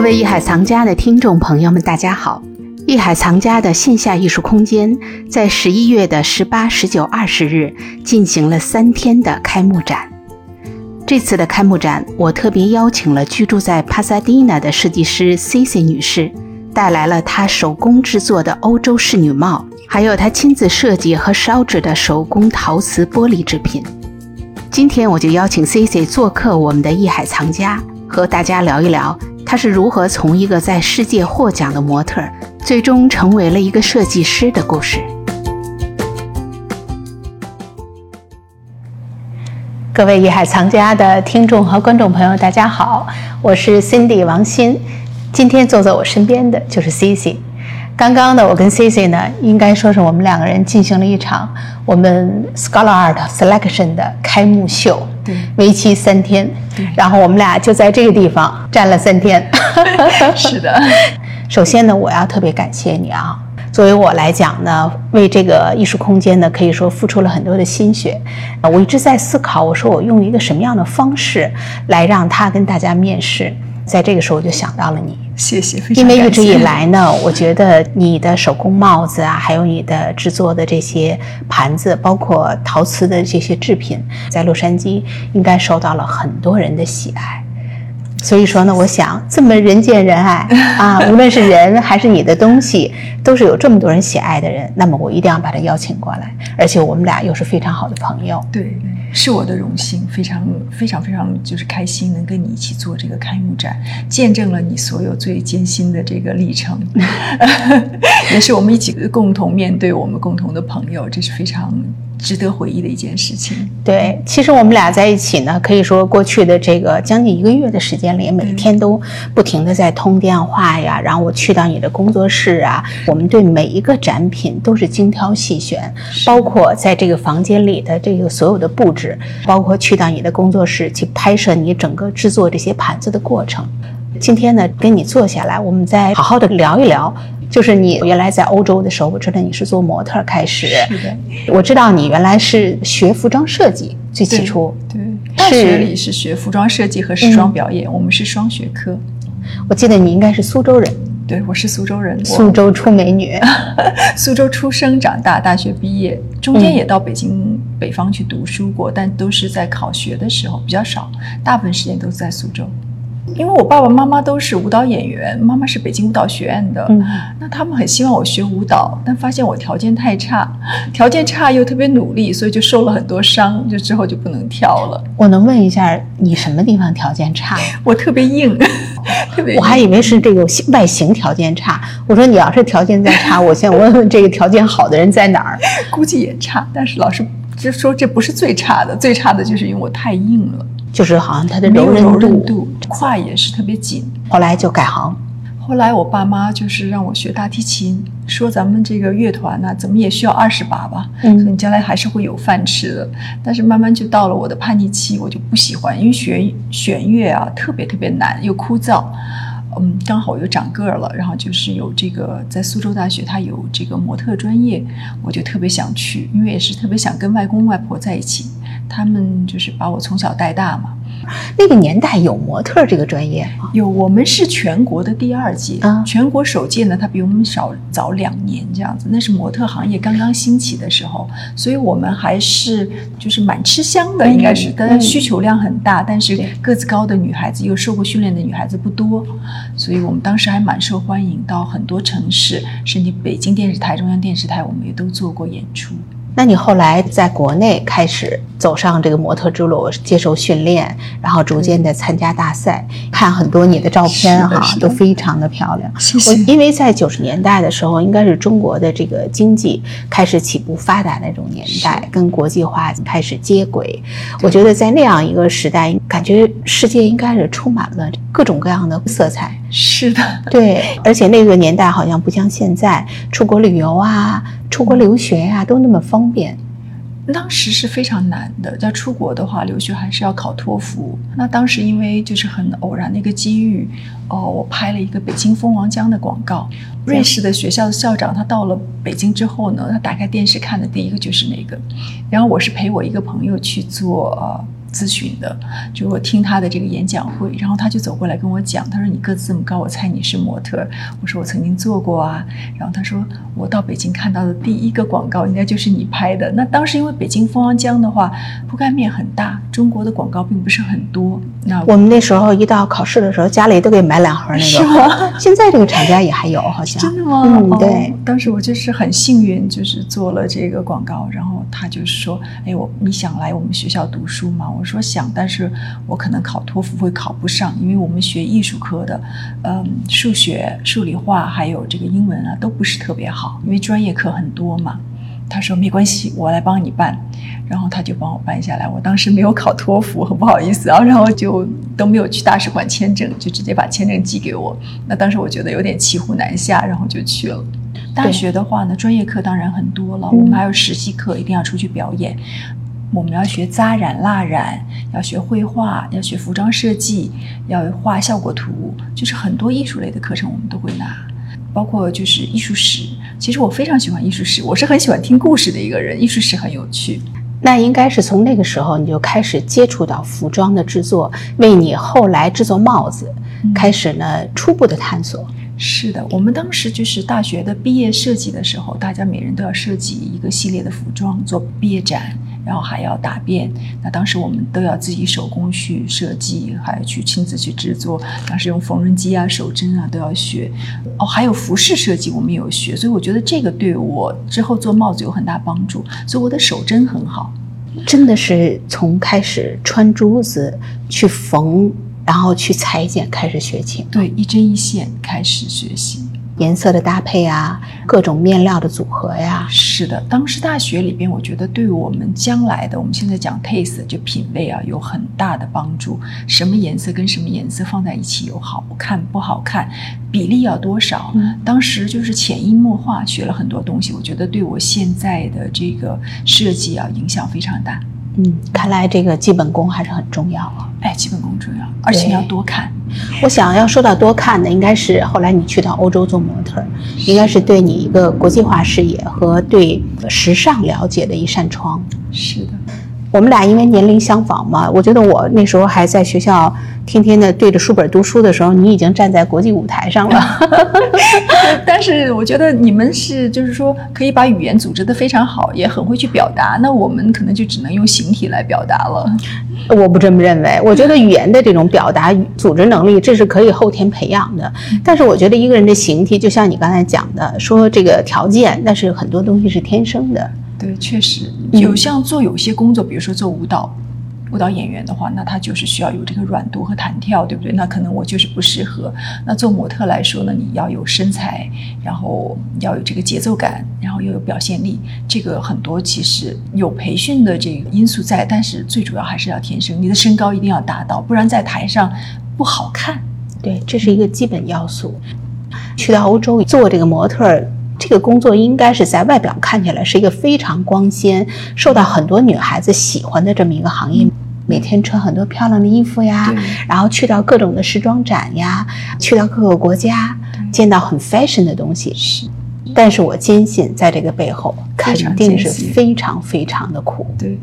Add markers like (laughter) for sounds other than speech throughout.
各位艺海藏家的听众朋友们，大家好！艺海藏家的线下艺术空间在十一月的十八、十九、二十日进行了三天的开幕展。这次的开幕展，我特别邀请了居住在帕萨迪纳的设计师 Cici 女士，带来了她手工制作的欧洲仕女帽，还有她亲自设计和烧制的手工陶瓷玻璃制品。今天我就邀请 Cici 做客我们的艺海藏家，和大家聊一聊。她是如何从一个在世界获奖的模特，最终成为了一个设计师的故事？各位艺海藏家的听众和观众朋友，大家好，我是 Cindy 王鑫。今天坐在我身边的就是 Cici。刚刚呢，我跟 Cici 呢，应该说是我们两个人进行了一场我们 Scholar Art Selection 的开幕秀。为期三天，然后我们俩就在这个地方站了三天。(laughs) 是的，(laughs) 首先呢，我要特别感谢你啊。作为我来讲呢，为这个艺术空间呢，可以说付出了很多的心血。啊，我一直在思考，我说我用一个什么样的方式来让他跟大家面试。在这个时候，我就想到了你。谢谢，因为一直以来呢，我觉得你的手工帽子啊，还有你的制作的这些盘子，包括陶瓷的这些制品，在洛杉矶应该受到了很多人的喜爱。所以说呢，我想这么人见人爱 (laughs) 啊，无论是人还是你的东西，都是有这么多人喜爱的人，那么我一定要把他邀请过来，而且我们俩又是非常好的朋友。对。是我的荣幸，非常非常非常就是开心，能跟你一起做这个开幕展，见证了你所有最艰辛的这个历程，(laughs) 也是我们一起共同面对我们共同的朋友，这是非常值得回忆的一件事情。对，其实我们俩在一起呢，可以说过去的这个将近一个月的时间里，每天都不停的在通电话呀，然后我去到你的工作室啊，我们对每一个展品都是精挑细选，包括在这个房间里的这个所有的布置。包括去到你的工作室去拍摄你整个制作这些盘子的过程。今天呢，跟你坐下来，我们再好好的聊一聊。就是你原来在欧洲的时候，我知道你是做模特开始。是的。我知道你原来是学服装设计，最起初。对。大学里是学服装设计和时装表演，我们是双学科。我记得你应该是苏州人。对，我是苏州人，苏州出美女，(laughs) 苏州出生长大，大学毕业，中间也到北京北方去读书过，但都是在考学的时候比较少，大部分时间都是在苏州。因为我爸爸妈妈都是舞蹈演员，妈妈是北京舞蹈学院的，那他们很希望我学舞蹈，但发现我条件太差，条件差又特别努力，所以就受了很多伤，就之后就不能跳了。我能问一下你什么地方条件差？我特别硬，(laughs) 特别。我还以为是这个外形条件差。我说你要是条件再差，(laughs) 我先问问这个条件好的人在哪儿？估计也差，但是老师就说这不是最差的，最差的就是因为我太硬了。就是好像它的柔韧度，胯也是特别紧。后来就改行。后来我爸妈就是让我学大提琴，说咱们这个乐团呢，怎么也需要二十把吧，嗯，你将来还是会有饭吃的。但是慢慢就到了我的叛逆期，我就不喜欢，因为学弦乐啊特别特别难又枯燥。嗯，刚好我又长个儿了，然后就是有这个在苏州大学，它有这个模特专业，我就特别想去，因为也是特别想跟外公外婆在一起。他们就是把我从小带大嘛。那个年代有模特这个专业吗？有，我们是全国的第二届，全国首届呢，它比我们少早两年这样子。那是模特行业刚刚兴起的时候，所以我们还是就是蛮吃香的，应该是。但是需求量很大，但是个子高的女孩子又受过训练的女孩子不多，所以我们当时还蛮受欢迎，到很多城市，甚至北京电视台、中央电视台，我们也都做过演出。那你后来在国内开始走上这个模特之路，接受训练，然后逐渐的参加大赛，看很多你的照片哈，都非常的漂亮。谢谢。因为在九十年代的时候，应该是中国的这个经济开始起步发达那种年代，跟国际化开始接轨。我觉得在那样一个时代，感觉世界应该是充满了各种各样的色彩。是的，对，而且那个年代好像不像现在，出国旅游啊。出国留学呀，都那么方便。当时是非常难的，在出国的话，留学还是要考托福。那当时因为就是很偶然的一个机遇，哦，我拍了一个北京蜂王浆的广告。瑞士的学校的校长他到了北京之后呢，他打开电视看的第一个就是那个。然后我是陪我一个朋友去做咨询的，就我听他的这个演讲会，然后他就走过来跟我讲，他说你个子这么高，我猜你是模特。我说我曾经做过啊，然后他说我到北京看到的第一个广告应该就是你拍的。那当时因为北京蜂王浆的话覆盖面很大，中国的广告并不是很多。那我们那时候一到考试的时候，家里都给买两盒那个。是吗？(laughs) 现在这个厂家也还有，好像真的吗？嗯，对。当时我就是很幸运，就是做了这个广告，然后他就是说，哎，我你想来我们学校读书吗？我说想，但是我可能考托福会考不上，因为我们学艺术科的，嗯，数学、数理化还有这个英文啊，都不是特别好，因为专业课很多嘛。他说没关系，我来帮你办，然后他就帮我办下来。我当时没有考托福，很 (laughs) 不好意思啊，然后就都没有去大使馆签证，就直接把签证寄给我。那当时我觉得有点骑虎难下，然后就去了。大学的话呢，专业课当然很多了，我们还有实习课，一定要出去表演。我们要学扎染、蜡染，要学绘画，要学服装设计，要画效果图，就是很多艺术类的课程我们都会拿，包括就是艺术史。其实我非常喜欢艺术史，我是很喜欢听故事的一个人，艺术史很有趣。那应该是从那个时候你就开始接触到服装的制作，为你后来制作帽子开始呢初步的探索。是的，我们当时就是大学的毕业设计的时候，大家每人都要设计一个系列的服装做毕业展，然后还要答辩。那当时我们都要自己手工去设计，还要去亲自去制作。当时用缝纫机啊、手针啊都要学。哦，还有服饰设计我们也有学，所以我觉得这个对我之后做帽子有很大帮助。所以我的手针很好，真的是从开始穿珠子去缝。然后去裁剪，开始学起。对，一针一线开始学习颜色的搭配啊，各种面料的组合呀。是的，当时大学里边，我觉得对我们将来的，我们现在讲 taste 就品味啊，有很大的帮助。什么颜色跟什么颜色放在一起有好看不好看，比例要多少？当时就是潜移默化学了很多东西，我觉得对我现在的这个设计啊影响非常大。嗯，看来这个基本功还是很重要啊。哎，基本功重要，而且要多看。我想要说到多看的，应该是后来你去到欧洲做模特，应该是对你一个国际化视野和对时尚了解的一扇窗。是的。我们俩因为年龄相仿嘛，我觉得我那时候还在学校天天的对着书本读书的时候，你已经站在国际舞台上了。(laughs) 但是我觉得你们是就是说可以把语言组织的非常好，也很会去表达。那我们可能就只能用形体来表达了。我不这么认为，我觉得语言的这种表达组织能力，这是可以后天培养的。但是我觉得一个人的形体，就像你刚才讲的，说这个条件，那是很多东西是天生的。对，确实有像做有些工作，比如说做舞蹈，舞蹈演员的话，那他就是需要有这个软度和弹跳，对不对？那可能我就是不适合。那做模特来说呢，你要有身材，然后要有这个节奏感，然后又有表现力，这个很多其实有培训的这个因素在，但是最主要还是要天生。你的身高一定要达到，不然在台上不好看。对，这是一个基本要素。去到欧洲做这个模特。这个工作应该是在外表看起来是一个非常光鲜、受到很多女孩子喜欢的这么一个行业，每天穿很多漂亮的衣服呀，然后去到各种的时装展呀，去到各个国家，见到很 fashion 的东西。是，但是我坚信，在这个背后肯定是非常非常的苦。对。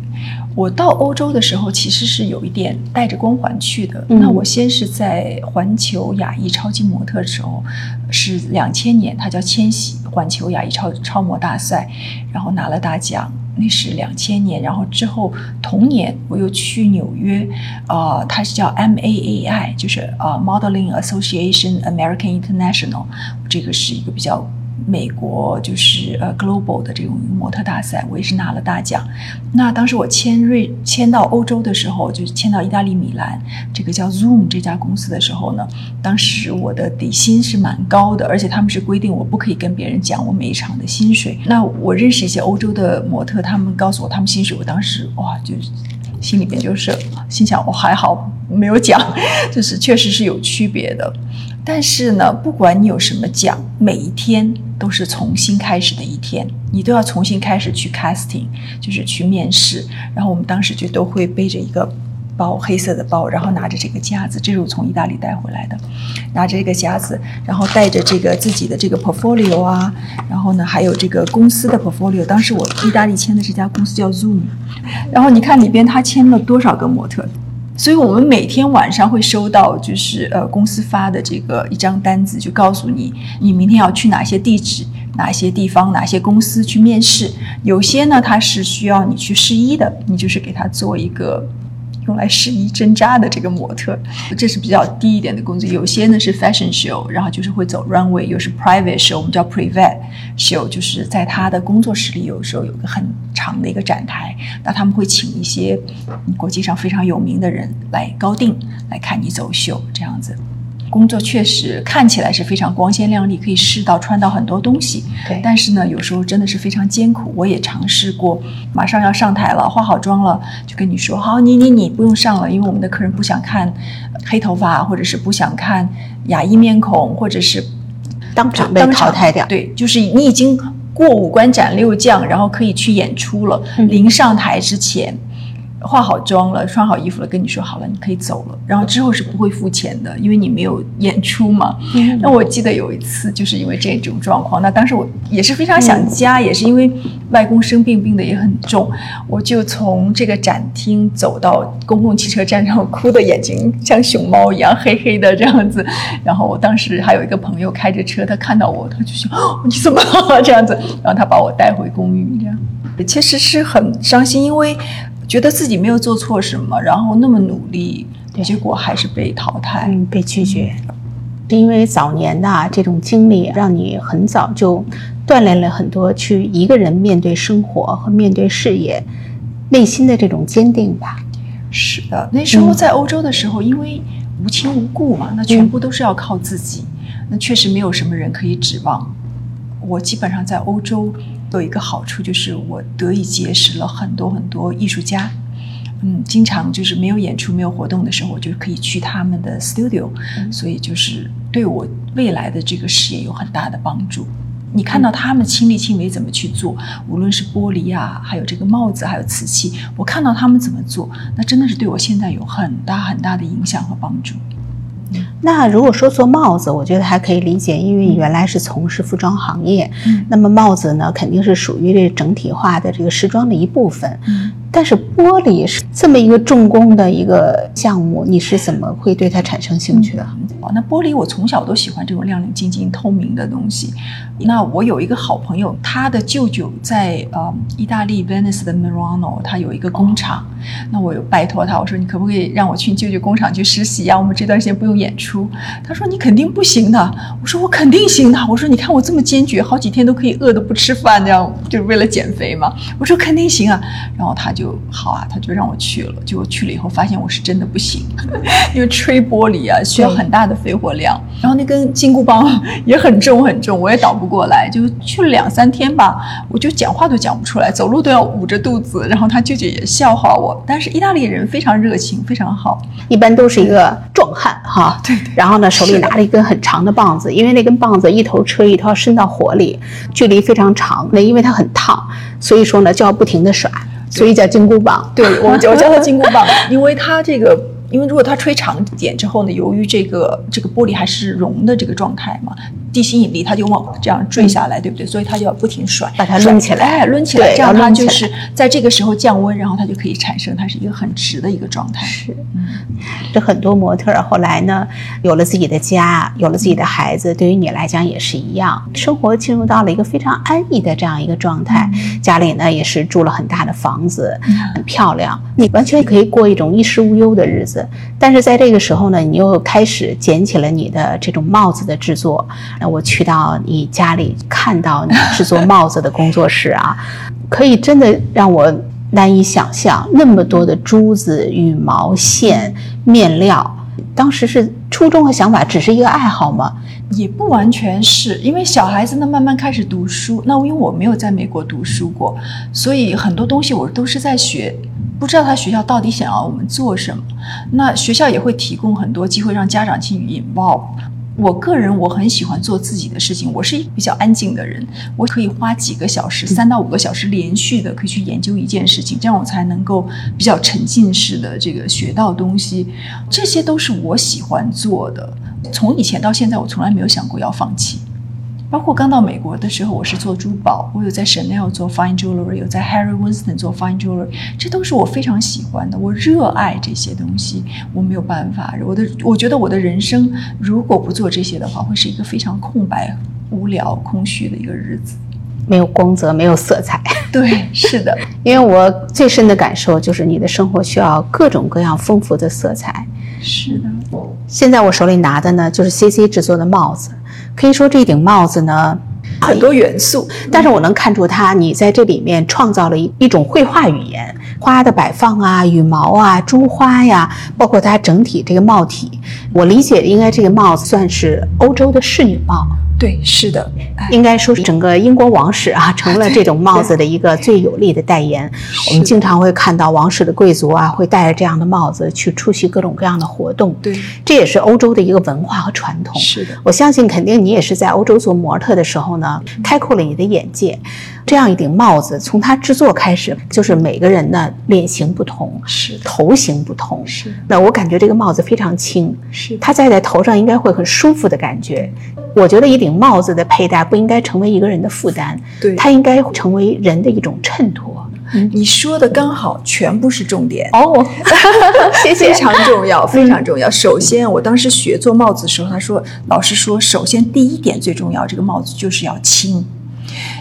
我到欧洲的时候，其实是有一点带着光环去的。那我先是在环球亚裔超级模特的时候，是两千年，它叫千禧环球亚裔超超模大赛，然后拿了大奖，那是两千年。然后之后同年我又去纽约，啊，它是叫 MAAI，就是啊 Modeling Association American International，这个是一个比较。美国就是呃 global 的这种模特大赛，我也是拿了大奖。那当时我签瑞签到欧洲的时候，就签到意大利米兰这个叫 Zoom 这家公司的时候呢，当时我的底薪是蛮高的，而且他们是规定我不可以跟别人讲我每一场的薪水。那我认识一些欧洲的模特，他们告诉我他们薪水，我当时哇，就心里边就是心想，我还好没有讲，(laughs) 就是确实是有区别的。但是呢，不管你有什么奖，每一天都是重新开始的一天，你都要重新开始去 casting，就是去面试。然后我们当时就都会背着一个包，黑色的包，然后拿着这个夹子，这是我从意大利带回来的，拿着这个夹子，然后带着这个自己的这个 portfolio 啊，然后呢还有这个公司的 portfolio。当时我意大利签的这家公司叫 Zoom，然后你看里边他签了多少个模特。所以我们每天晚上会收到，就是呃公司发的这个一张单子，就告诉你你明天要去哪些地址、哪些地方、哪些公司去面试。有些呢，它是需要你去试衣的，你就是给他做一个。用来试衣针扎的这个模特，这是比较低一点的工资。有些呢是 fashion show，然后就是会走 runway，又是 private show，我们叫 private show，就是在他的工作室里，有时候有个很长的一个展台，那他们会请一些国际上非常有名的人来高定来看你走秀，这样子。工作确实看起来是非常光鲜亮丽，可以试到穿到很多东西。对，但是呢，有时候真的是非常艰苦。我也尝试过，马上要上台了，化好妆了，就跟你说：“好，你你你不用上了，因为我们的客人不想看黑头发，或者是不想看亚裔面孔，或者是当场被淘汰掉。”对，就是你已经过五关斩六将，然后可以去演出了。临上台之前。化好妆了，穿好衣服了，跟你说好了，你可以走了。然后之后是不会付钱的，因为你没有演出嘛。那我记得有一次，就是因为这种状况，那当时我也是非常想家，也是因为外公生病，病的也很重，我就从这个展厅走到公共汽车站上，哭的眼睛像熊猫一样黑黑的这样子。然后我当时还有一个朋友开着车，他看到我，他就说：“你怎么了？”这样子，然后他把我带回公寓，这样其实是很伤心，因为。觉得自己没有做错什么，然后那么努力，结果还是被淘汰，嗯，被拒绝。是因为早年的这种经历，让你很早就锻炼了很多去一个人面对生活和面对事业内心的这种坚定吧。是的，那时候在欧洲的时候，因为无亲无故嘛，那全部都是要靠自己，那确实没有什么人可以指望。我基本上在欧洲。有一个好处就是我得以结识了很多很多艺术家，嗯，经常就是没有演出、没有活动的时候，我就可以去他们的 studio，所以就是对我未来的这个事业有很大的帮助。你看到他们亲力亲为怎么去做，无论是玻璃啊，还有这个帽子，还有瓷器，我看到他们怎么做，那真的是对我现在有很大很大的影响和帮助。那如果说做帽子，我觉得还可以理解，因为你原来是从事服装行业，那么帽子呢，肯定是属于这整体化的这个时装的一部分。但是玻璃是这么一个重工的一个项目，你是怎么会对它产生兴趣的？哦，那玻璃我从小都喜欢这种亮亮晶晶、透明的东西。那我有一个好朋友，他的舅舅在呃意大利 Venice 的 Murano，他有一个工厂。那我有拜托他，我说你可不可以让我去你舅舅工厂去实习呀？我们这段时间不用演出。他说你肯定不行的。我说我肯定行的。我说你看我这么坚决，好几天都可以饿得不吃饭，这样就是为了减肥嘛。我说肯定行啊。然后他就。好啊，他就让我去了。结果去了以后，发现我是真的不行，(laughs) 因为吹玻璃啊需要很大的肺活量，然后那根金箍棒也很重很重，我也倒不过来。就去了两三天吧，我就讲话都讲不出来，走路都要捂着肚子。然后他舅舅也笑话我，但是意大利人非常热情，非常好，一般都是一个壮汉哈。对。然后呢，手里拿了一根很长的棒子，因为那根棒子一头吹，一头伸到火里，距离非常长。那因为它很烫，所以说呢就要不停的甩。所以叫金箍棒，对 (laughs) 我我叫它金箍棒，因为它这个，因为如果它吹长点之后呢，由于这个这个玻璃还是熔的这个状态嘛。地心引力，它就往这样坠下来，对不对？所以它就要不停甩，把它抡起来，哎抡起来，这样它就是在这个时候降温，然后它就可以产生它是一个很直的一个状态。是，嗯，这很多模特后来呢，有了自己的家，有了自己的孩子，对于你来讲也是一样，生活进入到了一个非常安逸的这样一个状态。家里呢也是住了很大的房子，很漂亮，你完全可以过一种衣食无忧的日子。但是在这个时候呢，你又开始捡起了你的这种帽子的制作。我去到你家里，看到你制作帽子的工作室啊，可以真的让我难以想象，那么多的珠子、羽毛、线、面料。当时是初衷和想法，只是一个爱好吗？也不完全是因为小孩子呢，慢慢开始读书。那因为我没有在美国读书过，所以很多东西我都是在学，不知道他学校到底想要我们做什么。那学校也会提供很多机会让家长去 involve。我个人我很喜欢做自己的事情，我是比较安静的人，我可以花几个小时，三到五个小时连续的可以去研究一件事情，这样我才能够比较沉浸式的这个学到东西。这些都是我喜欢做的，从以前到现在，我从来没有想过要放弃。包括刚到美国的时候，我是做珠宝，我有在 Chanel 做 Fine Jewelry，有在 Harry Winston 做 Fine Jewelry，这都是我非常喜欢的，我热爱这些东西，我没有办法，我的我觉得我的人生如果不做这些的话，会是一个非常空白、无聊、空虚的一个日子，没有光泽，没有色彩。(laughs) 对，是的，因为我最深的感受就是你的生活需要各种各样丰富的色彩。是的，现在我手里拿的呢，就是 CC 制作的帽子。可以说这顶帽子呢，很多元素，但是我能看出它，你在这里面创造了一一种绘画语言，花的摆放啊，羽毛啊，珠花呀，包括它整体这个帽体，我理解应该这个帽子算是欧洲的侍女帽。对，是的，应该说是整个英国王室啊，成了这种帽子的一个最有力的代言。我们经常会看到王室的贵族啊，会戴着这样的帽子去出席各种各样的活动。对，这也是欧洲的一个文化和传统。是的，我相信肯定你也是在欧洲做模特的时候呢，开阔了你的眼界。这样一顶帽子，从它制作开始，就是每个人的脸型不同，是头型不同，是。那我感觉这个帽子非常轻，是它戴在头上应该会很舒服的感觉。我觉得一顶帽子的佩戴不应该成为一个人的负担，对，它应该成为人的一种衬托。嗯，你说的刚好，全部是重点哦，(laughs) 谢谢，非常重要，非常重要。首先，我当时学做帽子的时候，他说，老师说，首先第一点最重要，这个帽子就是要轻。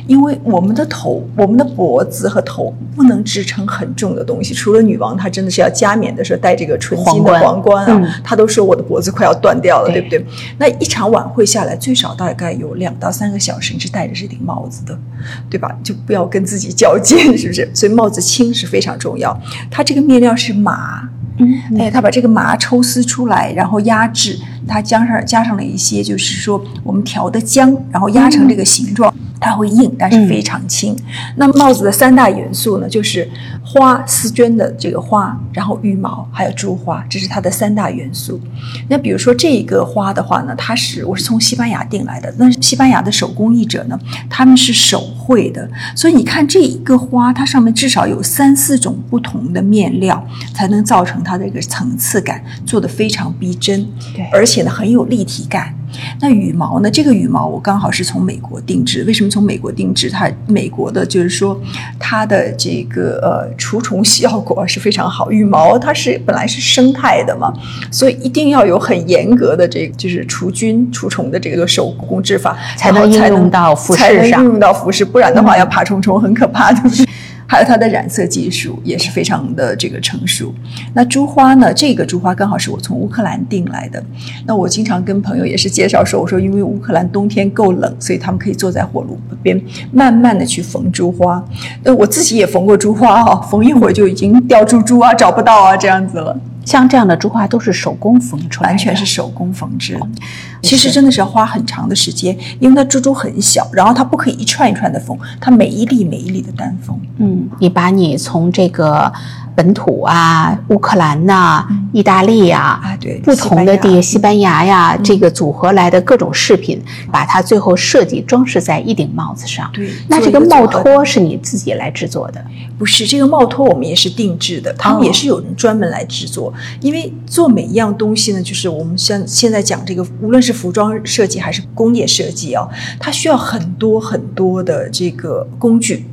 因为我们的头、我们的脖子和头不能支撑很重的东西，除了女王，她真的是要加冕的时候戴这个纯金的皇冠啊，她都说我的脖子快要断掉了，对不对？那一场晚会下来，最少大概有两到三个小时，你是戴着这顶帽子的，对吧？就不要跟自己较劲，是不是？所以帽子轻是非常重要。它这个面料是麻，嗯哎，他把这个麻抽丝出来，然后压制，它加上加上了一些，就是说我们调的浆，然后压成这个形状。它会硬，但是非常轻。那帽子的三大元素呢，就是花丝绢的这个花，然后羽毛，还有珠花，这是它的三大元素。那比如说这个花的话呢，它是我是从西班牙订来的。那西班牙的手工艺者呢，他们是手绘的，所以你看这一个花，它上面至少有三四种不同的面料，才能造成它的一个层次感，做的非常逼真，对，而且呢很有立体感。那羽毛呢？这个羽毛我刚好是从美国定制。为什么从美国定制？它美国的就是说，它的这个呃除虫效果是非常好。羽毛它是本来是生态的嘛，所以一定要有很严格的这个就是除菌除虫的这个手工制法，才能应用到服饰上。才能应用到服饰，不然的话要爬虫虫很可怕的。还有它的染色技术也是非常的这个成熟。那珠花呢？这个珠花刚好是我从乌克兰订来的。那我经常跟朋友也是介绍说，我说因为乌克兰冬天够冷，所以他们可以坐在火炉边慢慢的去缝珠花。那我自己也缝过珠花哈，缝一会儿就已经掉珠珠啊，找不到啊这样子了。像这样的珠花都是手工缝出来，完全是手工缝制。其实真的是要花很长的时间，因为它珠珠很小，然后它不可以一串一串的缝，它每一粒每一粒的单缝。嗯，你把你从这个。本土啊，乌克兰呐，意大利呀，啊对，不同的地，西班牙呀，这个组合来的各种饰品，把它最后设计装饰在一顶帽子上。对，那这个帽托是你自己来制作的？不是，这个帽托我们也是定制的，他们也是有人专门来制作。因为做每一样东西呢，就是我们现现在讲这个，无论是服装设计还是工业设计啊，它需要很多很多的这个工具。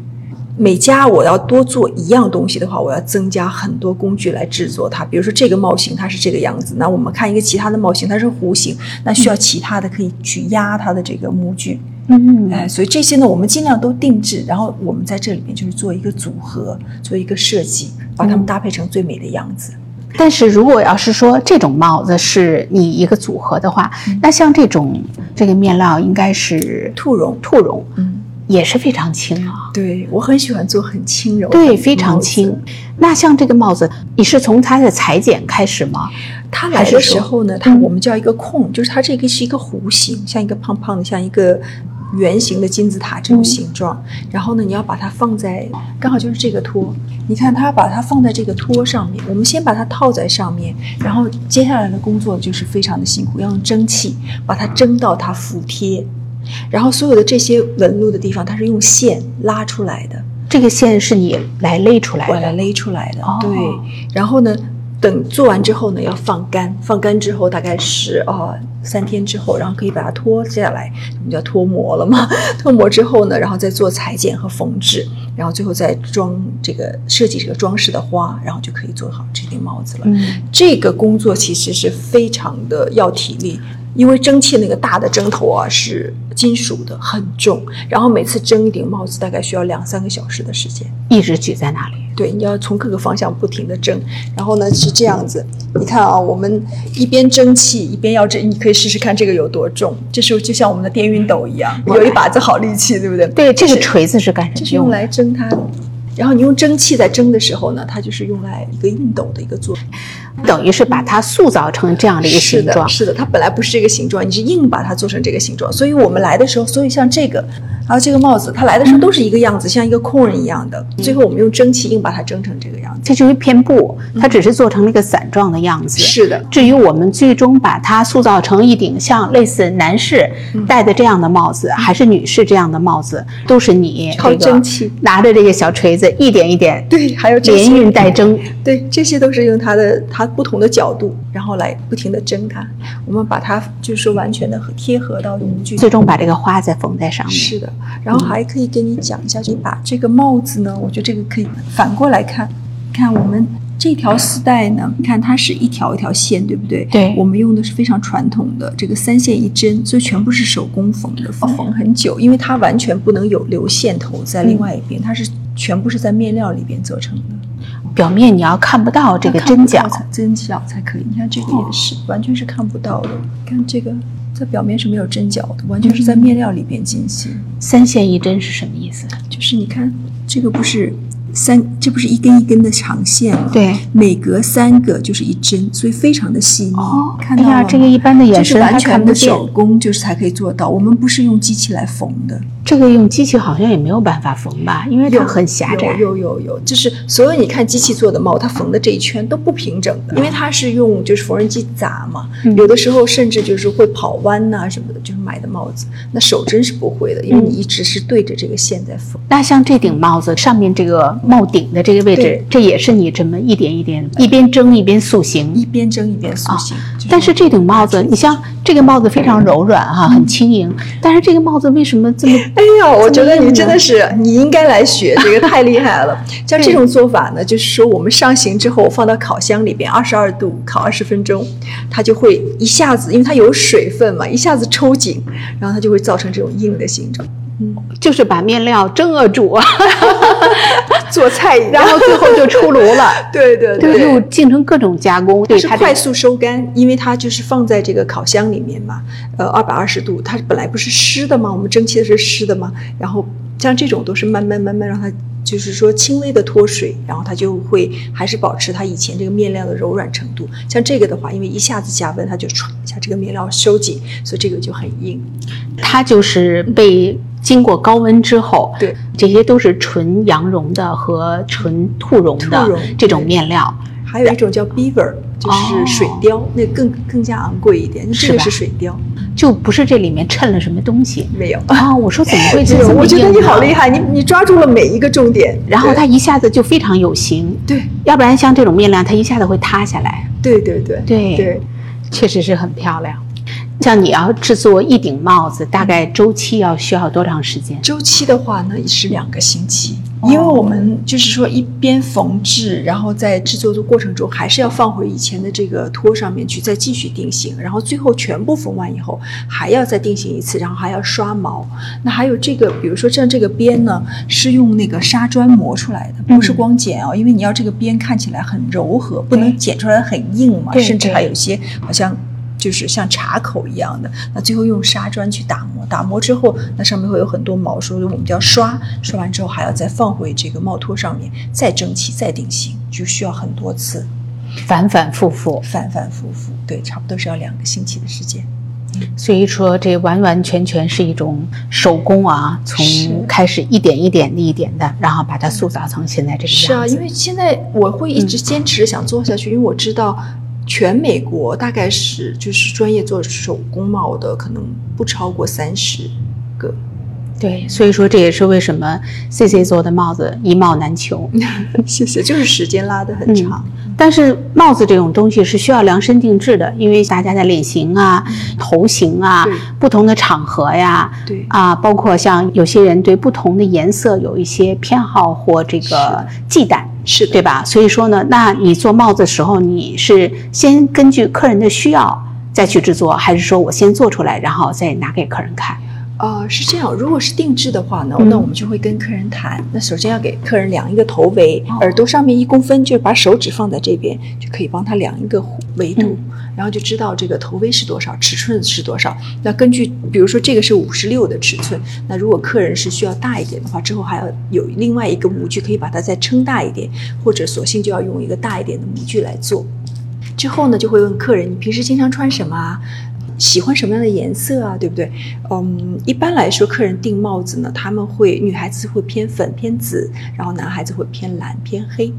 每家我要多做一样东西的话，我要增加很多工具来制作它。比如说这个帽型它是这个样子，那我们看一个其他的帽型，它是弧形，那需要其他的可以去压它的这个模具。嗯，哎，所以这些呢，我们尽量都定制，然后我们在这里面就是做一个组合，做一个设计，把它们搭配成最美的样子。但是如果要是说这种帽子是你一个组合的话，那像这种这个面料应该是兔绒，兔绒，嗯。也是非常轻啊，对我很喜欢做很轻柔，对，非常轻。那像这个帽子，你是从它的裁剪开始吗？它来的时候呢，它我们叫一个空，就是它这个是一个弧形，像一个胖胖的，像一个圆形的金字塔这种形状，然后呢，你要把它放在刚好就是这个托，你看它把它放在这个托上面，我们先把它套在上面，然后接下来的工作就是非常的辛苦，要用蒸汽把它蒸到它服帖，然后所有的这些纹路的地方，它是用线拉出来的。这个线是你来勒出来的，我来勒出来的。哦对，然后呢，等做完之后呢，要放干，放干之后大概是哦三天之后，然后可以把它脱下来，我们叫脱模了嘛。(laughs) 脱模之后呢，然后再做裁剪和缝制，然后最后再装这个设计这个装饰的花，然后就可以做好这顶帽子了。嗯，这个工作其实是非常的要体力，因为蒸汽那个大的蒸头啊是金属的，很重，然后每次蒸一顶帽子大概需要两三个小时的时间。一直举在那里。对，你要从各个方向不停的蒸，然后呢是这样子，你看啊，我们一边蒸汽一边要蒸，你可以试试看这个有多重，这时候就像我们的电熨斗一样，有一把子好力气，对不对？对，这个锤子是干什么？这是用来蒸它的。然后你用蒸汽在蒸的时候呢，它就是用来一个熨斗的一个作用。等于是把它塑造成这样的一个，形状。是的，它本来不是这个形状，你是硬把它做成这个形状。所以我们来的时候，所以像这个，还有这个帽子，它来的时候都是一个样子，像一个空人一样的。最后我们用蒸汽硬把它蒸成这个样子。这就是一片布，它只是做成了一个伞状的样子。是的，至于我们最终把它塑造成一顶像类似男士戴的这样的帽子，还是女士这样的帽子，都是你靠蒸汽拿着这个小锤子一点一点对，还有这连些熨带蒸。对，这些都是用它的它不同的角度，然后来不停的蒸它。我们把它就是完全的贴合到模具最终把这个花再缝在上面。是的，然后还可以跟你讲一下，就你把这个帽子呢，我觉得这个可以反过来看，看我们这条丝带呢，你看它是一条一条线，对不对？对我们用的是非常传统的这个三线一针，所以全部是手工缝的，缝很久，因为它完全不能有留线头在另外一边，它是全部是在面料里边做成的。表面你要看不到这个针脚，才针脚才可以。你看这个也是，完全是看不到的。看这个在表面是没有针脚的，完全是在面料里边进行。三线一针是什么意思？就是你看这个不是三，这不是一根一根的长线吗？对，每隔三个就是一针，所以非常的细腻。哦看到了吗这个一般的眼这是完全的手工，就是才可以做到。我们不是用机器来缝的。这个用机器好像也没有办法缝吧，因为它很狭窄。有有有有，就是所有你看机器做的帽，它缝的这一圈都不平整的，因为它是用就是缝纫机砸嘛，嗯有的时候甚至就是会跑弯呐、什么的，就是买的帽子，那手针是不会的，因为你一直是对着这个线在缝。那像这顶帽子上面这个帽顶的这个位置，这也是你这么一点一点一边蒸一边塑形。一边蒸一边塑形，就但是这顶帽子，你像这个帽子非常柔软哈、很轻盈，但是这个帽子为什么这么？哎呀，(laughs) 我觉得你真的是，你应该来学，这个太厉害了。(laughs) 像这种做法呢，就是说我们上型之后放到烤箱里边，二十二度烤二十分钟，它就会一下子，因为它有水分嘛，一下子抽紧，然后它就会造成这种硬的形状。嗯就是把面料蒸啊煮啊，(laughs) 做菜一样，然后最后就出炉了。对 (laughs) 对对，又进行各种加工，对它是快速收干，因为它就是放在这个烤箱里面嘛，呃，二百二十度，它本来不是湿的吗？我们蒸汽的是湿的嘛，然后像这种都是慢慢慢慢让它就是说轻微的脱水，然后它就会还是保持它以前这个面料的柔软程度。像这个的话，因为一下子加温，它就唰一下这个面料收紧，所以这个就很硬。它就是被经过高温之后，对，这些都是纯羊绒的和纯兔绒的这种面料。还有一种叫 beaver，就是水貂，那更更加昂贵一点。这个是吧？是水貂，就不是这里面衬了什么东西？没有。啊、我说怎么会 (laughs) 这种我觉得你好厉害，你你抓住了每一个重点，然后它一下子就非常有型，对。要不然像这种面料，它一下子会塌下来。对对对。对。对。确实是很漂亮。像你要制作一顶帽子，大概周期要需要多长时间？周期的话呢，是两个星期，哦因为我们就是说一边缝制，然后在制作的过程中，还是要放回以前的这个托上面去，再继续定型，然后最后全部缝完以后，还要再定型一次，然后还要刷毛。那还有这个，比如说像这个边呢，是用那个砂砖磨出来的，不是光剪哦，因为你要这个边看起来很柔和，不能剪出来很硬嘛，甚至还有些好像。就是像茶口一样的，那最后用砂砖去打磨，打磨之后，那上面会有很多毛，所以我们叫刷，刷完之后还要再放回这个帽托上面，再蒸汽，再定型，就需要很多次，反反复复。反反复复，对，差不多是要两个星期的时间。所以说，这完完全全是一种手工啊，从开始一点一点的一点的，然后把它塑造成现在这个样子。是啊，因为现在我会一直坚持想做下去，因为我知道全美国大概是就是专业做手工帽的，可能不超过三十个。对，所以说这也是为什么 C C 做的帽子一帽难求。(laughs) 谢谢，就是时间拉得很长。但是帽子这种东西是需要量身定制的，因为大家的脸型啊、头型啊、不同的场合呀，对啊，包括像有些人对不同的颜色有一些偏好或这个忌惮，是对吧？所以说呢，那你做帽子的时候，你是先根据客人的需要再去制作，还是说我先做出来，然后再拿给客人看？呃，是这样。如果是定制的话呢，那我们就会跟客人谈。那首先要给客人量一个头围，耳朵上面一公分，就是把手指放在这边，就可以帮他量一个维度，然后就知道这个头围是多少，尺寸是多少。那根据，比如说这个是五十六的尺寸，那如果客人是需要大一点的话，之后还要有另外一个模具可以把它再撑大一点，或者索性就要用一个大一点的模具来做。之后呢，就会问客人，你平时经常穿什么啊？喜欢什么样的颜色啊？对不对？嗯，一般来说，客人订帽子呢，他们会女孩子会偏粉偏紫，然后男孩子会偏蓝偏黑。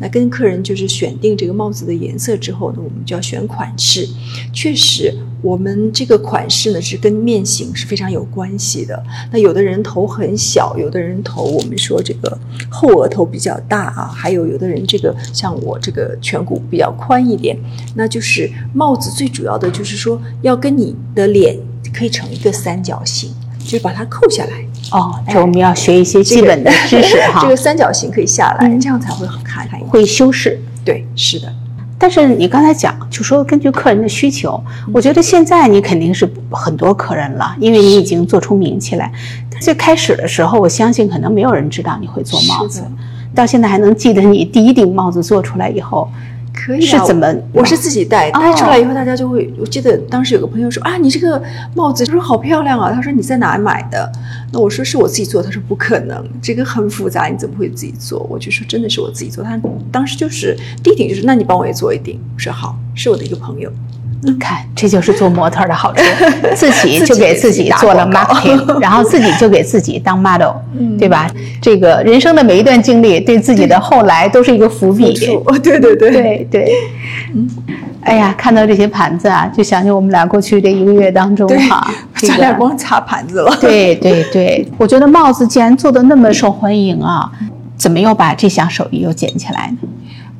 那跟客人就是选定这个帽子的颜色之后呢，我们就要选款式。确实。我们这个款式呢是跟面型是非常有关系的。那有的人头很小，有的人头我们说这个后额头比较大啊，还有有的人这个像我这个颧骨比较宽一点。那就是帽子最主要的就是说要跟你的脸可以成一个三角形，就是把它扣下来。哦，这我们要学一些基本的知识哈。这个三角形可以下来，这样才会好看，会修饰。对，是的。但是你刚才讲，就说根据客人的需求，我觉得现在你肯定是很多客人了，因为你已经做出名气来。最开始的时候，我相信可能没有人知道你会做帽子，到现在还能记得你第一顶帽子做出来以后。可以是怎么？我是自己戴，戴出来以后，大家就会。我记得当时有个朋友说啊，你这个帽子，他说好漂亮啊。他说你在哪买的？那我说是我自己做。他说不可能，这个很复杂，你怎么会自己做？我就说真的是我自己做。他当时就是第一顶就是，那你帮我也做一顶。我说好，是我的一个朋友。你看，这就是做模特的好处，(laughs) 自己就给自己做了 marketing，(laughs) 然后自己就给自己当 model，对吧？这个人生的每一段经历，对自己的后来都是一个伏笔。对对对对对。嗯，哎呀，看到这些盘子啊，就想起我们俩过去这一个月当中哈，(laughs) 咱俩光擦盘子了。对对对，我觉得帽子既然做的那么受欢迎啊，怎么又把这项手艺又捡起来呢？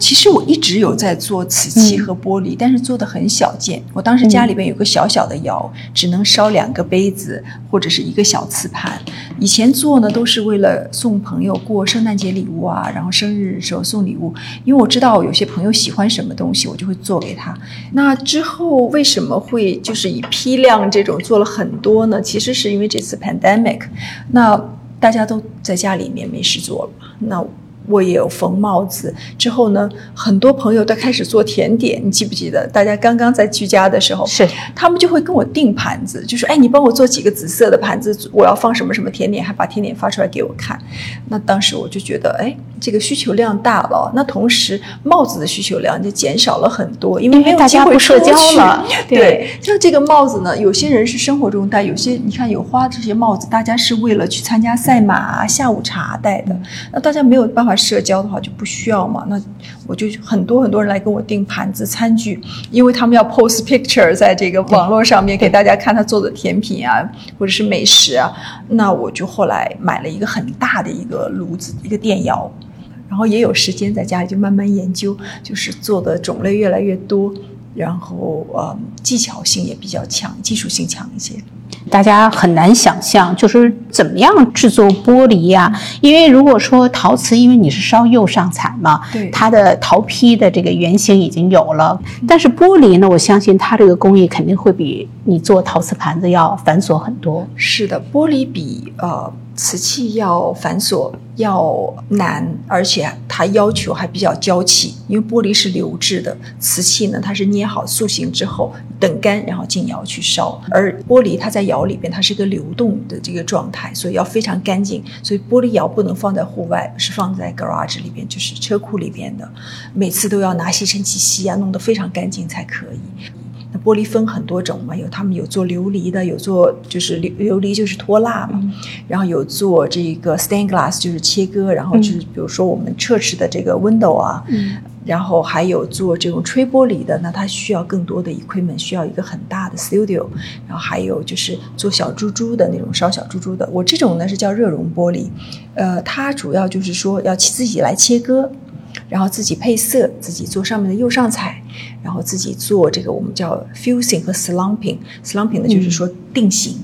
其实我一直有在做瓷器和玻璃，但是做的很小件。我当时家里边有个小小的窑，只能烧两个杯子或者是一个小瓷盘。以前做呢都是为了送朋友过圣诞节礼物啊，然后生日的时候送礼物。因为我知道有些朋友喜欢什么东西，我就会做给他。那之后为什么会就是以批量这种做了很多呢？其实是因为这次 pandemic，那大家都在家里面没事做了，那。我也有缝帽子，之后呢，很多朋友都开始做甜点。你记不记得，大家刚刚在居家的时候，是他们就会跟我订盘子，就说：“哎，你帮我做几个紫色的盘子，我要放什么什么甜点，还把甜点发出来给我看。”那当时我就觉得，哎，这个需求量大了。那同时帽子的需求量就减少了很多，因为没有大家不社交了。对，像这个帽子呢，有些人是生活中戴，有些你看有花这些帽子，大家是为了去参加赛马、下午茶戴的。那大家没有办法。社交的话就不需要嘛，那我就很多很多人来跟我订盘子、餐具，因为他们要 post picture 在这个网络上面给大家看他做的甜品啊，或者是美食啊。那我就后来买了一个很大的一个炉子，一个电窑，然后也有时间在家里就慢慢研究，就是做的种类越来越多，然后呃技巧性也比较强，技术性强一些。大家很难想象，就是怎么样制作玻璃呀？因为如果说陶瓷，因为你是烧釉上彩嘛，对，它的陶坯的这个原型已经有了。但是玻璃呢，我相信它这个工艺肯定会比你做陶瓷盘子要繁琐很多。是的，玻璃比呃。瓷器要繁琐，要难，而且它要求还比较娇气，因为玻璃是流质的，瓷器呢它是捏好塑形之后等干，然后进窑去烧，而玻璃它在窑里边它是一个流动的这个状态，所以要非常干净，所以玻璃窑不能放在户外，是放在 garage 里边，就是车库里边的，每次都要拿吸尘器吸啊，弄得非常干净才可以。那玻璃分很多种嘛，有他们有做琉璃的，有做就是琉琉璃就是脱蜡嘛，然后有做这个 stained glass 就是切割，然后就是比如说我们 church 的这个 window 啊，然后还有做这种吹玻璃的，那它需要更多的 equipment，需要一个很大的 studio，然后还有就是做小珠珠的那种烧小珠珠的，我这种呢是叫热熔玻璃，呃，它主要就是说要自己来切割。然后自己配色，自己做上面的釉上彩，然后自己做这个我们叫 fusing 和 slumping。slumping 呢就是说定型，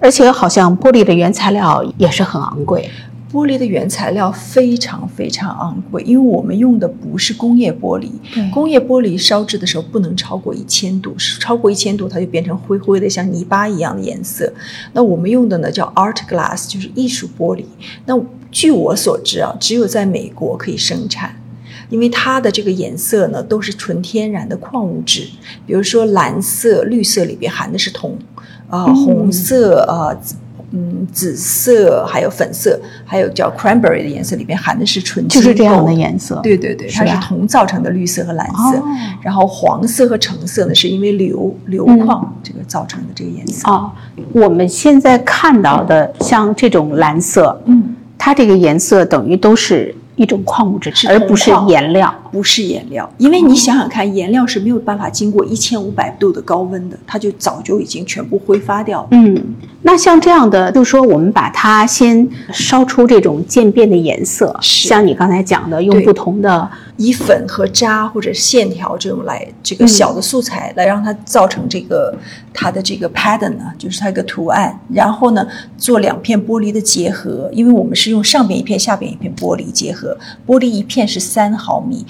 而且好像玻璃的原材料也是很昂贵。玻璃的原材料非常非常昂贵，因为我们用的不是工业玻璃。工业玻璃烧制的时候不能超过一千度，超过一千度它就变成灰灰的像泥巴一样的颜色。那我们用的呢叫 art glass，就是艺术玻璃。那据我所知啊，只有在美国可以生产。因为它的这个颜色呢，都是纯天然的矿物质，比如说蓝色、绿色里边含的是铜，啊，红色、啊，嗯，紫色，还有粉色，还有叫 cranberry 的颜色里边含的是纯金，就是这样的颜色。对对对，它是铜造成的绿色和蓝色。然后黄色和橙色呢，是因为硫硫矿这个造成的这个颜色。啊，我们现在看到的像这种蓝色，嗯，它这个颜色等于都是。一种矿物质，而不是颜料，不是颜料，因为你想想看，颜料是没有办法经过一千五百度的高温的，它就早就已经全部挥发掉了。嗯，那像这样的，就是说我们把它先烧出这种渐变的颜色，像你刚才讲的，用不同的。以粉和渣或者线条这种来这个小的素材来让它造成这个它的这个 pattern 呢，就是它一个图案。然后呢，做两片玻璃的结合，因为我们是用上边一片、下边一片玻璃结合，玻璃一片是三毫米。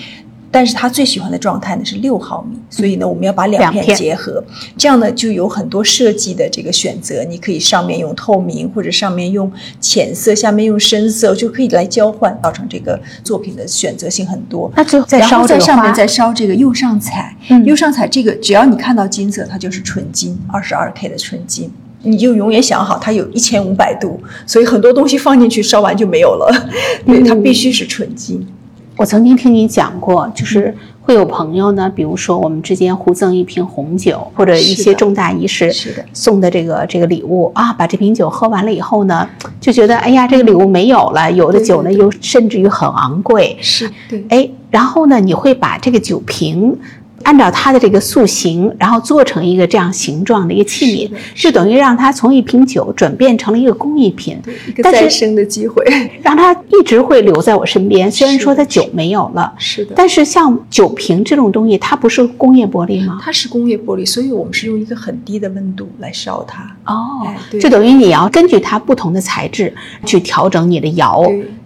但是他最喜欢的状态呢是六毫米，所以呢我们要把两片结合，这样呢就有很多设计的这个选择，你可以上面用透明，或者上面用浅色，下面用深色，就可以来交换，造成这个作品的选择性很多。那最后再烧在上面再烧这个釉上彩，釉上彩这个只要你看到金色，它就是纯金，二十二 K 的纯金，你就永远想好它有一千五百度，所以很多东西放进去烧完就没有了，对，它必须是纯金。我曾经听你讲过，就是会有朋友呢，比如说我们之间互赠一瓶红酒，或者一些重大仪式送的这个这个礼物啊，把这瓶酒喝完了以后呢，就觉得哎呀，这个礼物没有了，有的酒呢又甚至于很昂贵，是对，哎，然后呢，你会把这个酒瓶。按照它的这个塑形，然后做成一个这样形状的一个器皿，就等于让它从一瓶酒转变成了一个工艺品，一个再生的机会，(laughs) 让它一直会留在我身边。虽然说它酒没有了，是的，但是像酒瓶这种东西，它不是工业玻璃吗？它是工业玻璃，所以我们是用一个很低的温度来烧它。哦，就等于你要根据它不同的材质去调整你的窑，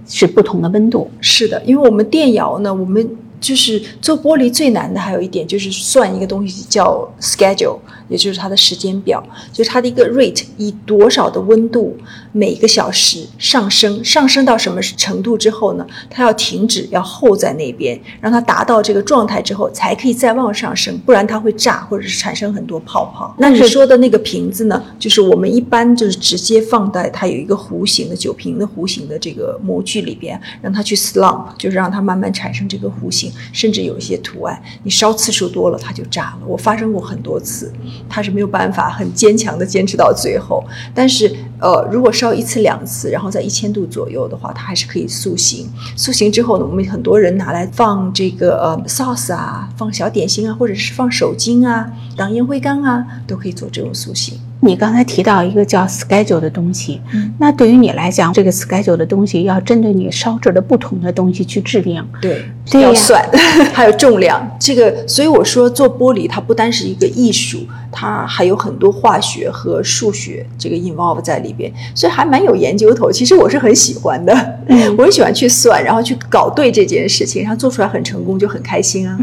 是不同的温度。是的，因为我们电窑呢，我们。就是做玻璃最难的还有一点就是算一个东西叫 schedule，也就是它的时间表，就是它的一个 rate，以多少的温度每个小时上升，上升到什么程度之后呢？它要停止，要候在那边，让它达到这个状态之后才可以再往上升，不然它会炸或者是产生很多泡泡。那你说的那个瓶子呢？就是我们一般就是直接放在它有一个弧形的酒瓶的弧形的这个模具里边，让它去 slump，就是让它慢慢产生这个弧形。甚至有一些图案，你烧次数多了，它就炸了。我发生过很多次，它是没有办法很坚强的坚持到最后。但是，呃，如果烧一次两次，然后在一千度左右的话，它还是可以塑形。塑形之后呢，我们很多人拿来放这个呃 sauce 啊，放小点心啊，或者是放手巾啊，当烟灰缸啊，都可以做这种塑形。你刚才提到一个叫 schedule 的东西，那对于你来讲，这个 schedule 的东西要针对你烧制的不同的东西去制定，对，要算，(laughs) 还有重量。这个，所以我说做玻璃它不单是一个艺术，它还有很多化学和数学这个 involve 在里边，所以还蛮有研究头。其实我是很喜欢的，(laughs) 我很喜欢去算，然后去搞对这件事情，然后做出来很成功就很开心啊。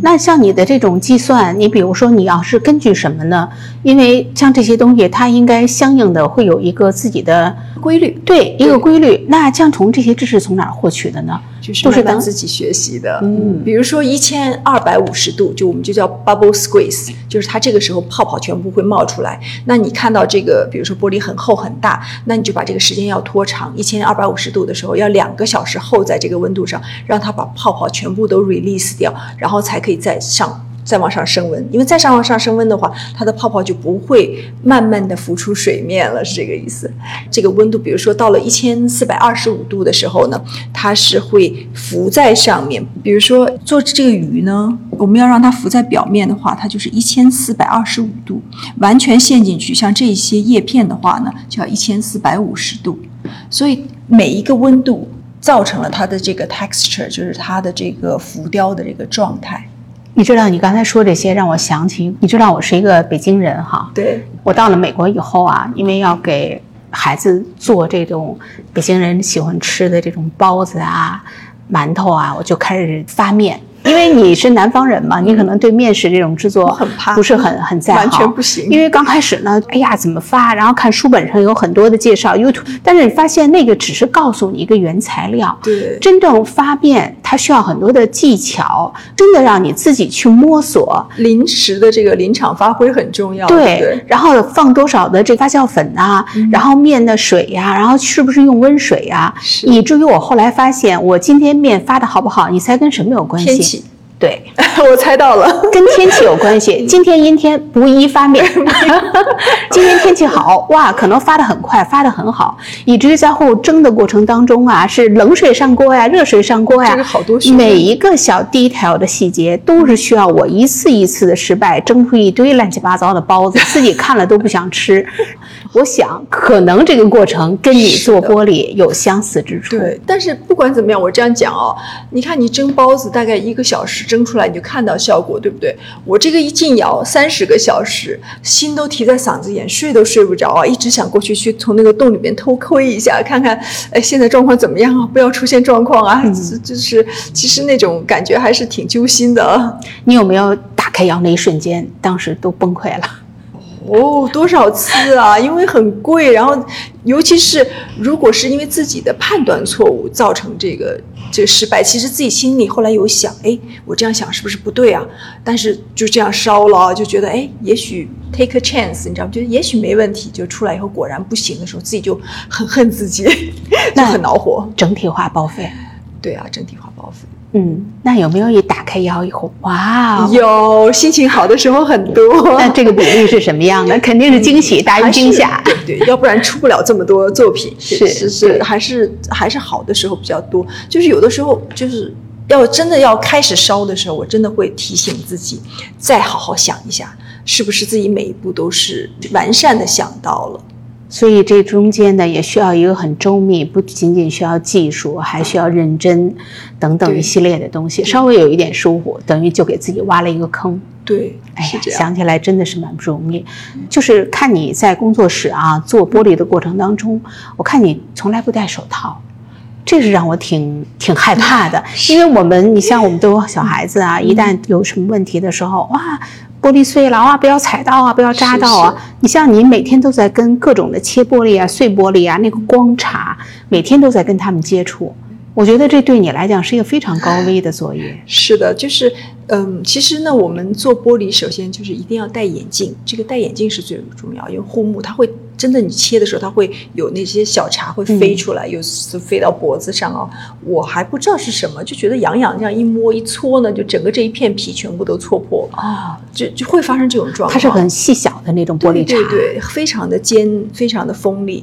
那像你的这种计算，你比如说你要是根据什么呢？因为像这。这些东西它应该相应的会有一个自己的规律，对一个规律。那将从这些知识从哪儿获取的呢？就是慢慢自己学习的。嗯，比如说一千二百五十度，就我们就叫 bubble squeeze，就是它这个时候泡泡全部会冒出来。那你看到这个，比如说玻璃很厚很大，那你就把这个时间要拖长。一千二百五十度的时候，要两个小时后在这个温度上，让它把泡泡全部都 release 掉，然后才可以再上。再往上升温，因为再上往上升温的话，它的泡泡就不会慢慢的浮出水面了，是这个意思。这个温度，比如说到了一千四百二十五度的时候呢，它是会浮在上面。比如说做这个鱼呢，我们要让它浮在表面的话，它就是一千四百二十五度，完全陷进去，像这些叶片的话呢，就要一千四百五十度。所以每一个温度造成了它的这个 texture，就是它的这个浮雕的这个状态。你知道，你刚才说这些让我想起，你知道我是一个北京人哈。对。我到了美国以后啊，因为要给孩子做这种北京人喜欢吃的这种包子啊、馒头啊，我就开始发面。因为你是南方人嘛，你可能对面食这种制作很怕，不是很很在行，完全不行。因为刚开始呢，哎呀，怎么发？然后看书本上有很多的介绍，YouTube，但是你发现那个只是告诉你一个原材料，对，真正发面它需要很多的技巧，真的让你自己去摸索。临时的这个临场发挥很重要，对。然后放多少的这发酵粉啊，然后面的水呀，然后是不是用温水呀？以至于我后来发现，我今天面发的好不好，你猜跟什么有关系？对，(laughs) 我猜到了，(laughs) 跟天气有关系。今天阴天不宜发面，(laughs) 今天天气好哇，可能发的很快，发的很好，以至于在后蒸的过程当中啊，是冷水上锅呀，热水上锅呀，这个好多每一个小 detail 的细节都是需要我一次一次的失败，蒸出一堆乱七八糟的包子，自己看了都不想吃。我想，可能这个过程跟你做玻璃有相似之处。对，但是不管怎么样，我这样讲哦，你看你蒸包子大概一个小时蒸出来，你就看到效果，对不对？我这个一进窑三十个小时，心都提在嗓子眼，睡都睡不着啊，一直想过去去从那个洞里面偷窥一下，看看哎现在状况怎么样啊，不要出现状况啊，就是其实那种感觉还是挺揪心的。你有没有打开窑那一瞬间，当时都崩溃了？哦，多少次啊！(laughs) 因为很贵，然后尤其是如果是因为自己的判断错误造成这个这个失败，其实自己心里后来有想，哎，我这样想是不是不对啊？但是就这样烧了，就觉得哎，也许 take a chance，你知道吗？觉得也许没问题，就出来以后果然不行的时候，自己就很恨自己，(laughs) 就很恼火。整体化报废。对啊，整体化报废。嗯，那有没有一打开窑以后，哇，有心情好的时候很多。那这个比例是什么样的？(laughs) 肯定是惊喜大于惊吓，对对，要不然出不了这么多作品。是是是，还是还是好的时候比较多。就是有的时候，就是要真的要开始烧的时候，我真的会提醒自己，再好好想一下，是不是自己每一步都是完善的想到了。所以这中间呢，也需要一个很周密，不仅仅需要技术，还需要认真，等等一系列的东西。稍微有一点疏忽，等于就给自己挖了一个坑。对，哎呀，想起来真的是蛮不容易。就是看你在工作室啊做玻璃的过程当中，我看你从来不戴手套，这是让我挺挺害怕的。(laughs) 因为我们，你像我们都有小孩子啊，一旦有什么问题的时候，哇。玻璃碎了啊！不要踩到啊！不要扎到啊！你像你每天都在跟各种的切玻璃啊、碎玻璃啊，那个光查，每天都在跟他们接触。我觉得这对你来讲是一个非常高危的作业。是的，就是，嗯，其实呢，我们做玻璃，首先就是一定要戴眼镜，这个戴眼镜是最重要，因为护目，它会真的你切的时候，它会有那些小茬会飞出来，有时飞到脖子上啊。我还不知道是什么，就觉得痒痒，这样一摸一搓呢，就整个这一片皮全部都搓破啊，就就会发生这种状况。它是很细小的那种玻璃碴，对对，非常的尖，非常的锋利。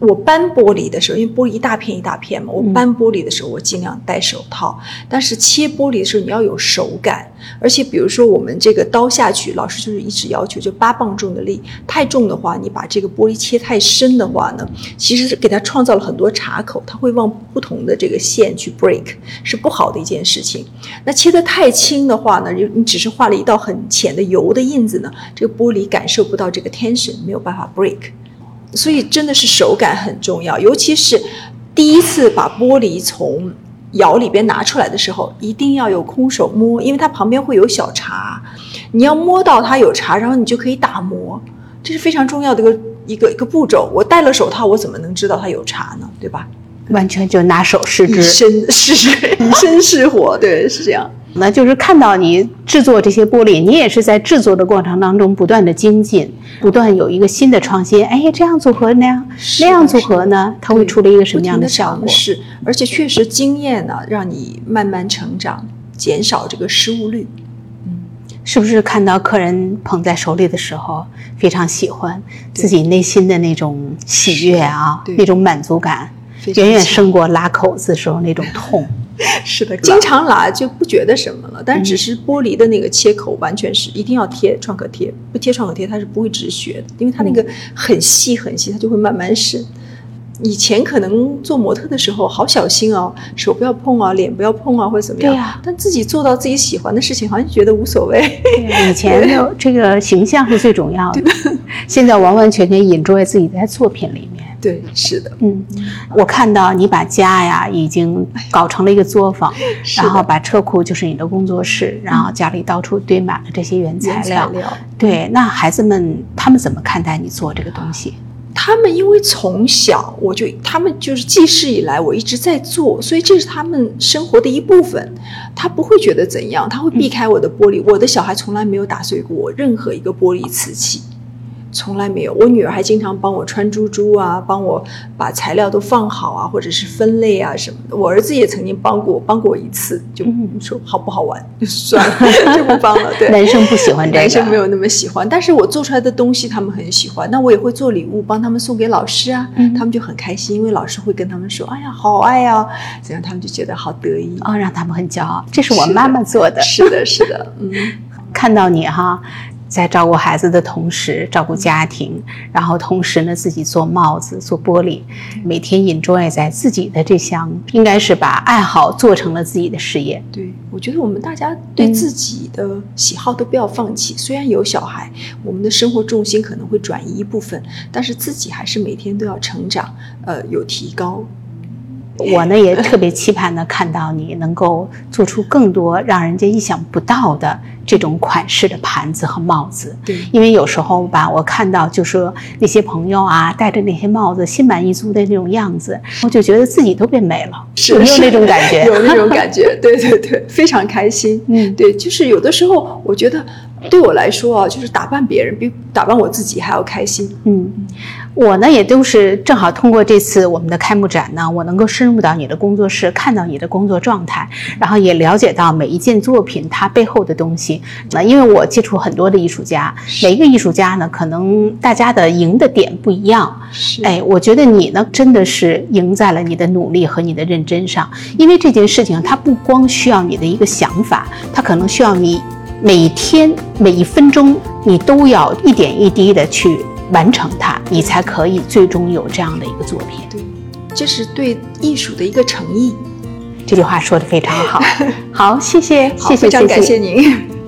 我搬玻璃的时候，因为玻璃一大片一大片嘛，我搬玻璃的时候我尽量戴手套。但是切玻璃的时候你要有手感，而且比如说我们这个刀下去，老师就是一直要求就八磅重的力，太重的话，你把这个玻璃切太深的话呢，其实是给它创造了很多岔口，它会往不同的这个线去 break，是不好的一件事情。那切得太轻的话呢，你你只是画了一道很浅的油的印子呢，这个玻璃感受不到这个 tension，没有办法 break。所以真的是手感很重要，尤其是第一次把玻璃从窑里边拿出来的时候，一定要有空手摸，因为它旁边会有小茶，你要摸到它有茶，然后你就可以打磨，这是非常重要的一个一个一个步骤。我戴了手套，我怎么能知道它有茶呢？对吧？完全就拿手试之，以身试以 (laughs) 身试火，对，是这样。那就是看到你制作这些玻璃，你也是在制作的过程当中不断的精进，不断有一个新的创新。哎，这样组合那样那样组合呢，它会出了一个什么样的效果？是，而且确实经验呢，让你慢慢成长，减少这个失误率。嗯是不是看到客人捧在手里的时候非常喜欢，自己内心的那种喜悦啊，那种满足感，远远胜过拉口子的时候那种痛。(laughs) 是的，经常拉就不觉得什么了，但只是玻璃的那个切口完全是一定要贴创可贴，不贴创可贴它是不会止血的，因为它那个很细很细，它就会慢慢渗。以前可能做模特的时候好小心哦，手不要碰啊，脸不要碰啊，或者怎么样。对呀。但自己做到自己喜欢的事情，好像觉得无所谓。以前的这个形象是最重要的，(laughs) 现在完完全全引注在自己在作品里面。对，是的，嗯，我看到你把家呀已经搞成了一个作坊，然后把车库就是你的工作室，然后家里到处堆满了这些原材料。对，那孩子们他们怎么看待你做这个东西？他们因为从小我就，他们就是记事以来我一直在做，所以这是他们生活的一部分。他不会觉得怎样，他会避开我的玻璃。我的小孩从来没有打碎过任何一个玻璃瓷器。从来没有，我女儿还经常帮我穿珠珠啊，帮我把材料都放好啊，或者是分类啊什么的。我儿子也曾经帮过我，帮过我一次，就说好不好玩就算了，(laughs) 就不帮了。对，男生不喜欢 (laughs) 这个，男生没有那么喜欢。但是我做出来的东西他们很喜欢，那我也会做礼物帮他们送给老师啊，他们就很开心，因为老师会跟他们说：“哎呀，好爱呀！”这样他们就觉得好得意哦，让他们很骄傲。这是我妈妈做的，是的，是的，嗯，(laughs) 看到你哈。在照顾孩子的同时，照顾家庭，然后同时呢，自己做帽子、做玻璃，每天 enjoy 在自己的这项，应该是把爱好做成了自己的事业。对，我觉得我们大家对自己的喜好都不要放弃。虽然有小孩，我们的生活重心可能会转移一部分，但是自己还是每天都要成长，呃，有提高。我呢也特别期盼的看到你能够做出更多让人家意想不到的这种款式的盘子和帽子。对，因为有时候吧，我看到就说那些朋友啊，戴着那些帽子，心满意足的那种样子，我就觉得自己都变美了，有没有那种感觉？(laughs) 有那种感觉，对对对，非常开心。嗯，对，就是有的时候我觉得。对我来说啊，就是打扮别人比打扮我自己还要开心。嗯，我呢也都是正好通过这次我们的开幕展呢，我能够深入到你的工作室，看到你的工作状态，然后也了解到每一件作品它背后的东西。那因为我接触很多的艺术家，每一个艺术家呢，可能大家的赢的点不一样。是，哎，我觉得你呢真的是赢在了你的努力和你的认真上，因为这件事情它不光需要你的一个想法，它可能需要你。每天每一分钟，你都要一点一滴的去完成它，你才可以最终有这样的一个作品。对，这是对艺术的一个诚意。这句话说的非常好，(laughs) 好，谢谢，谢谢，非常感谢您。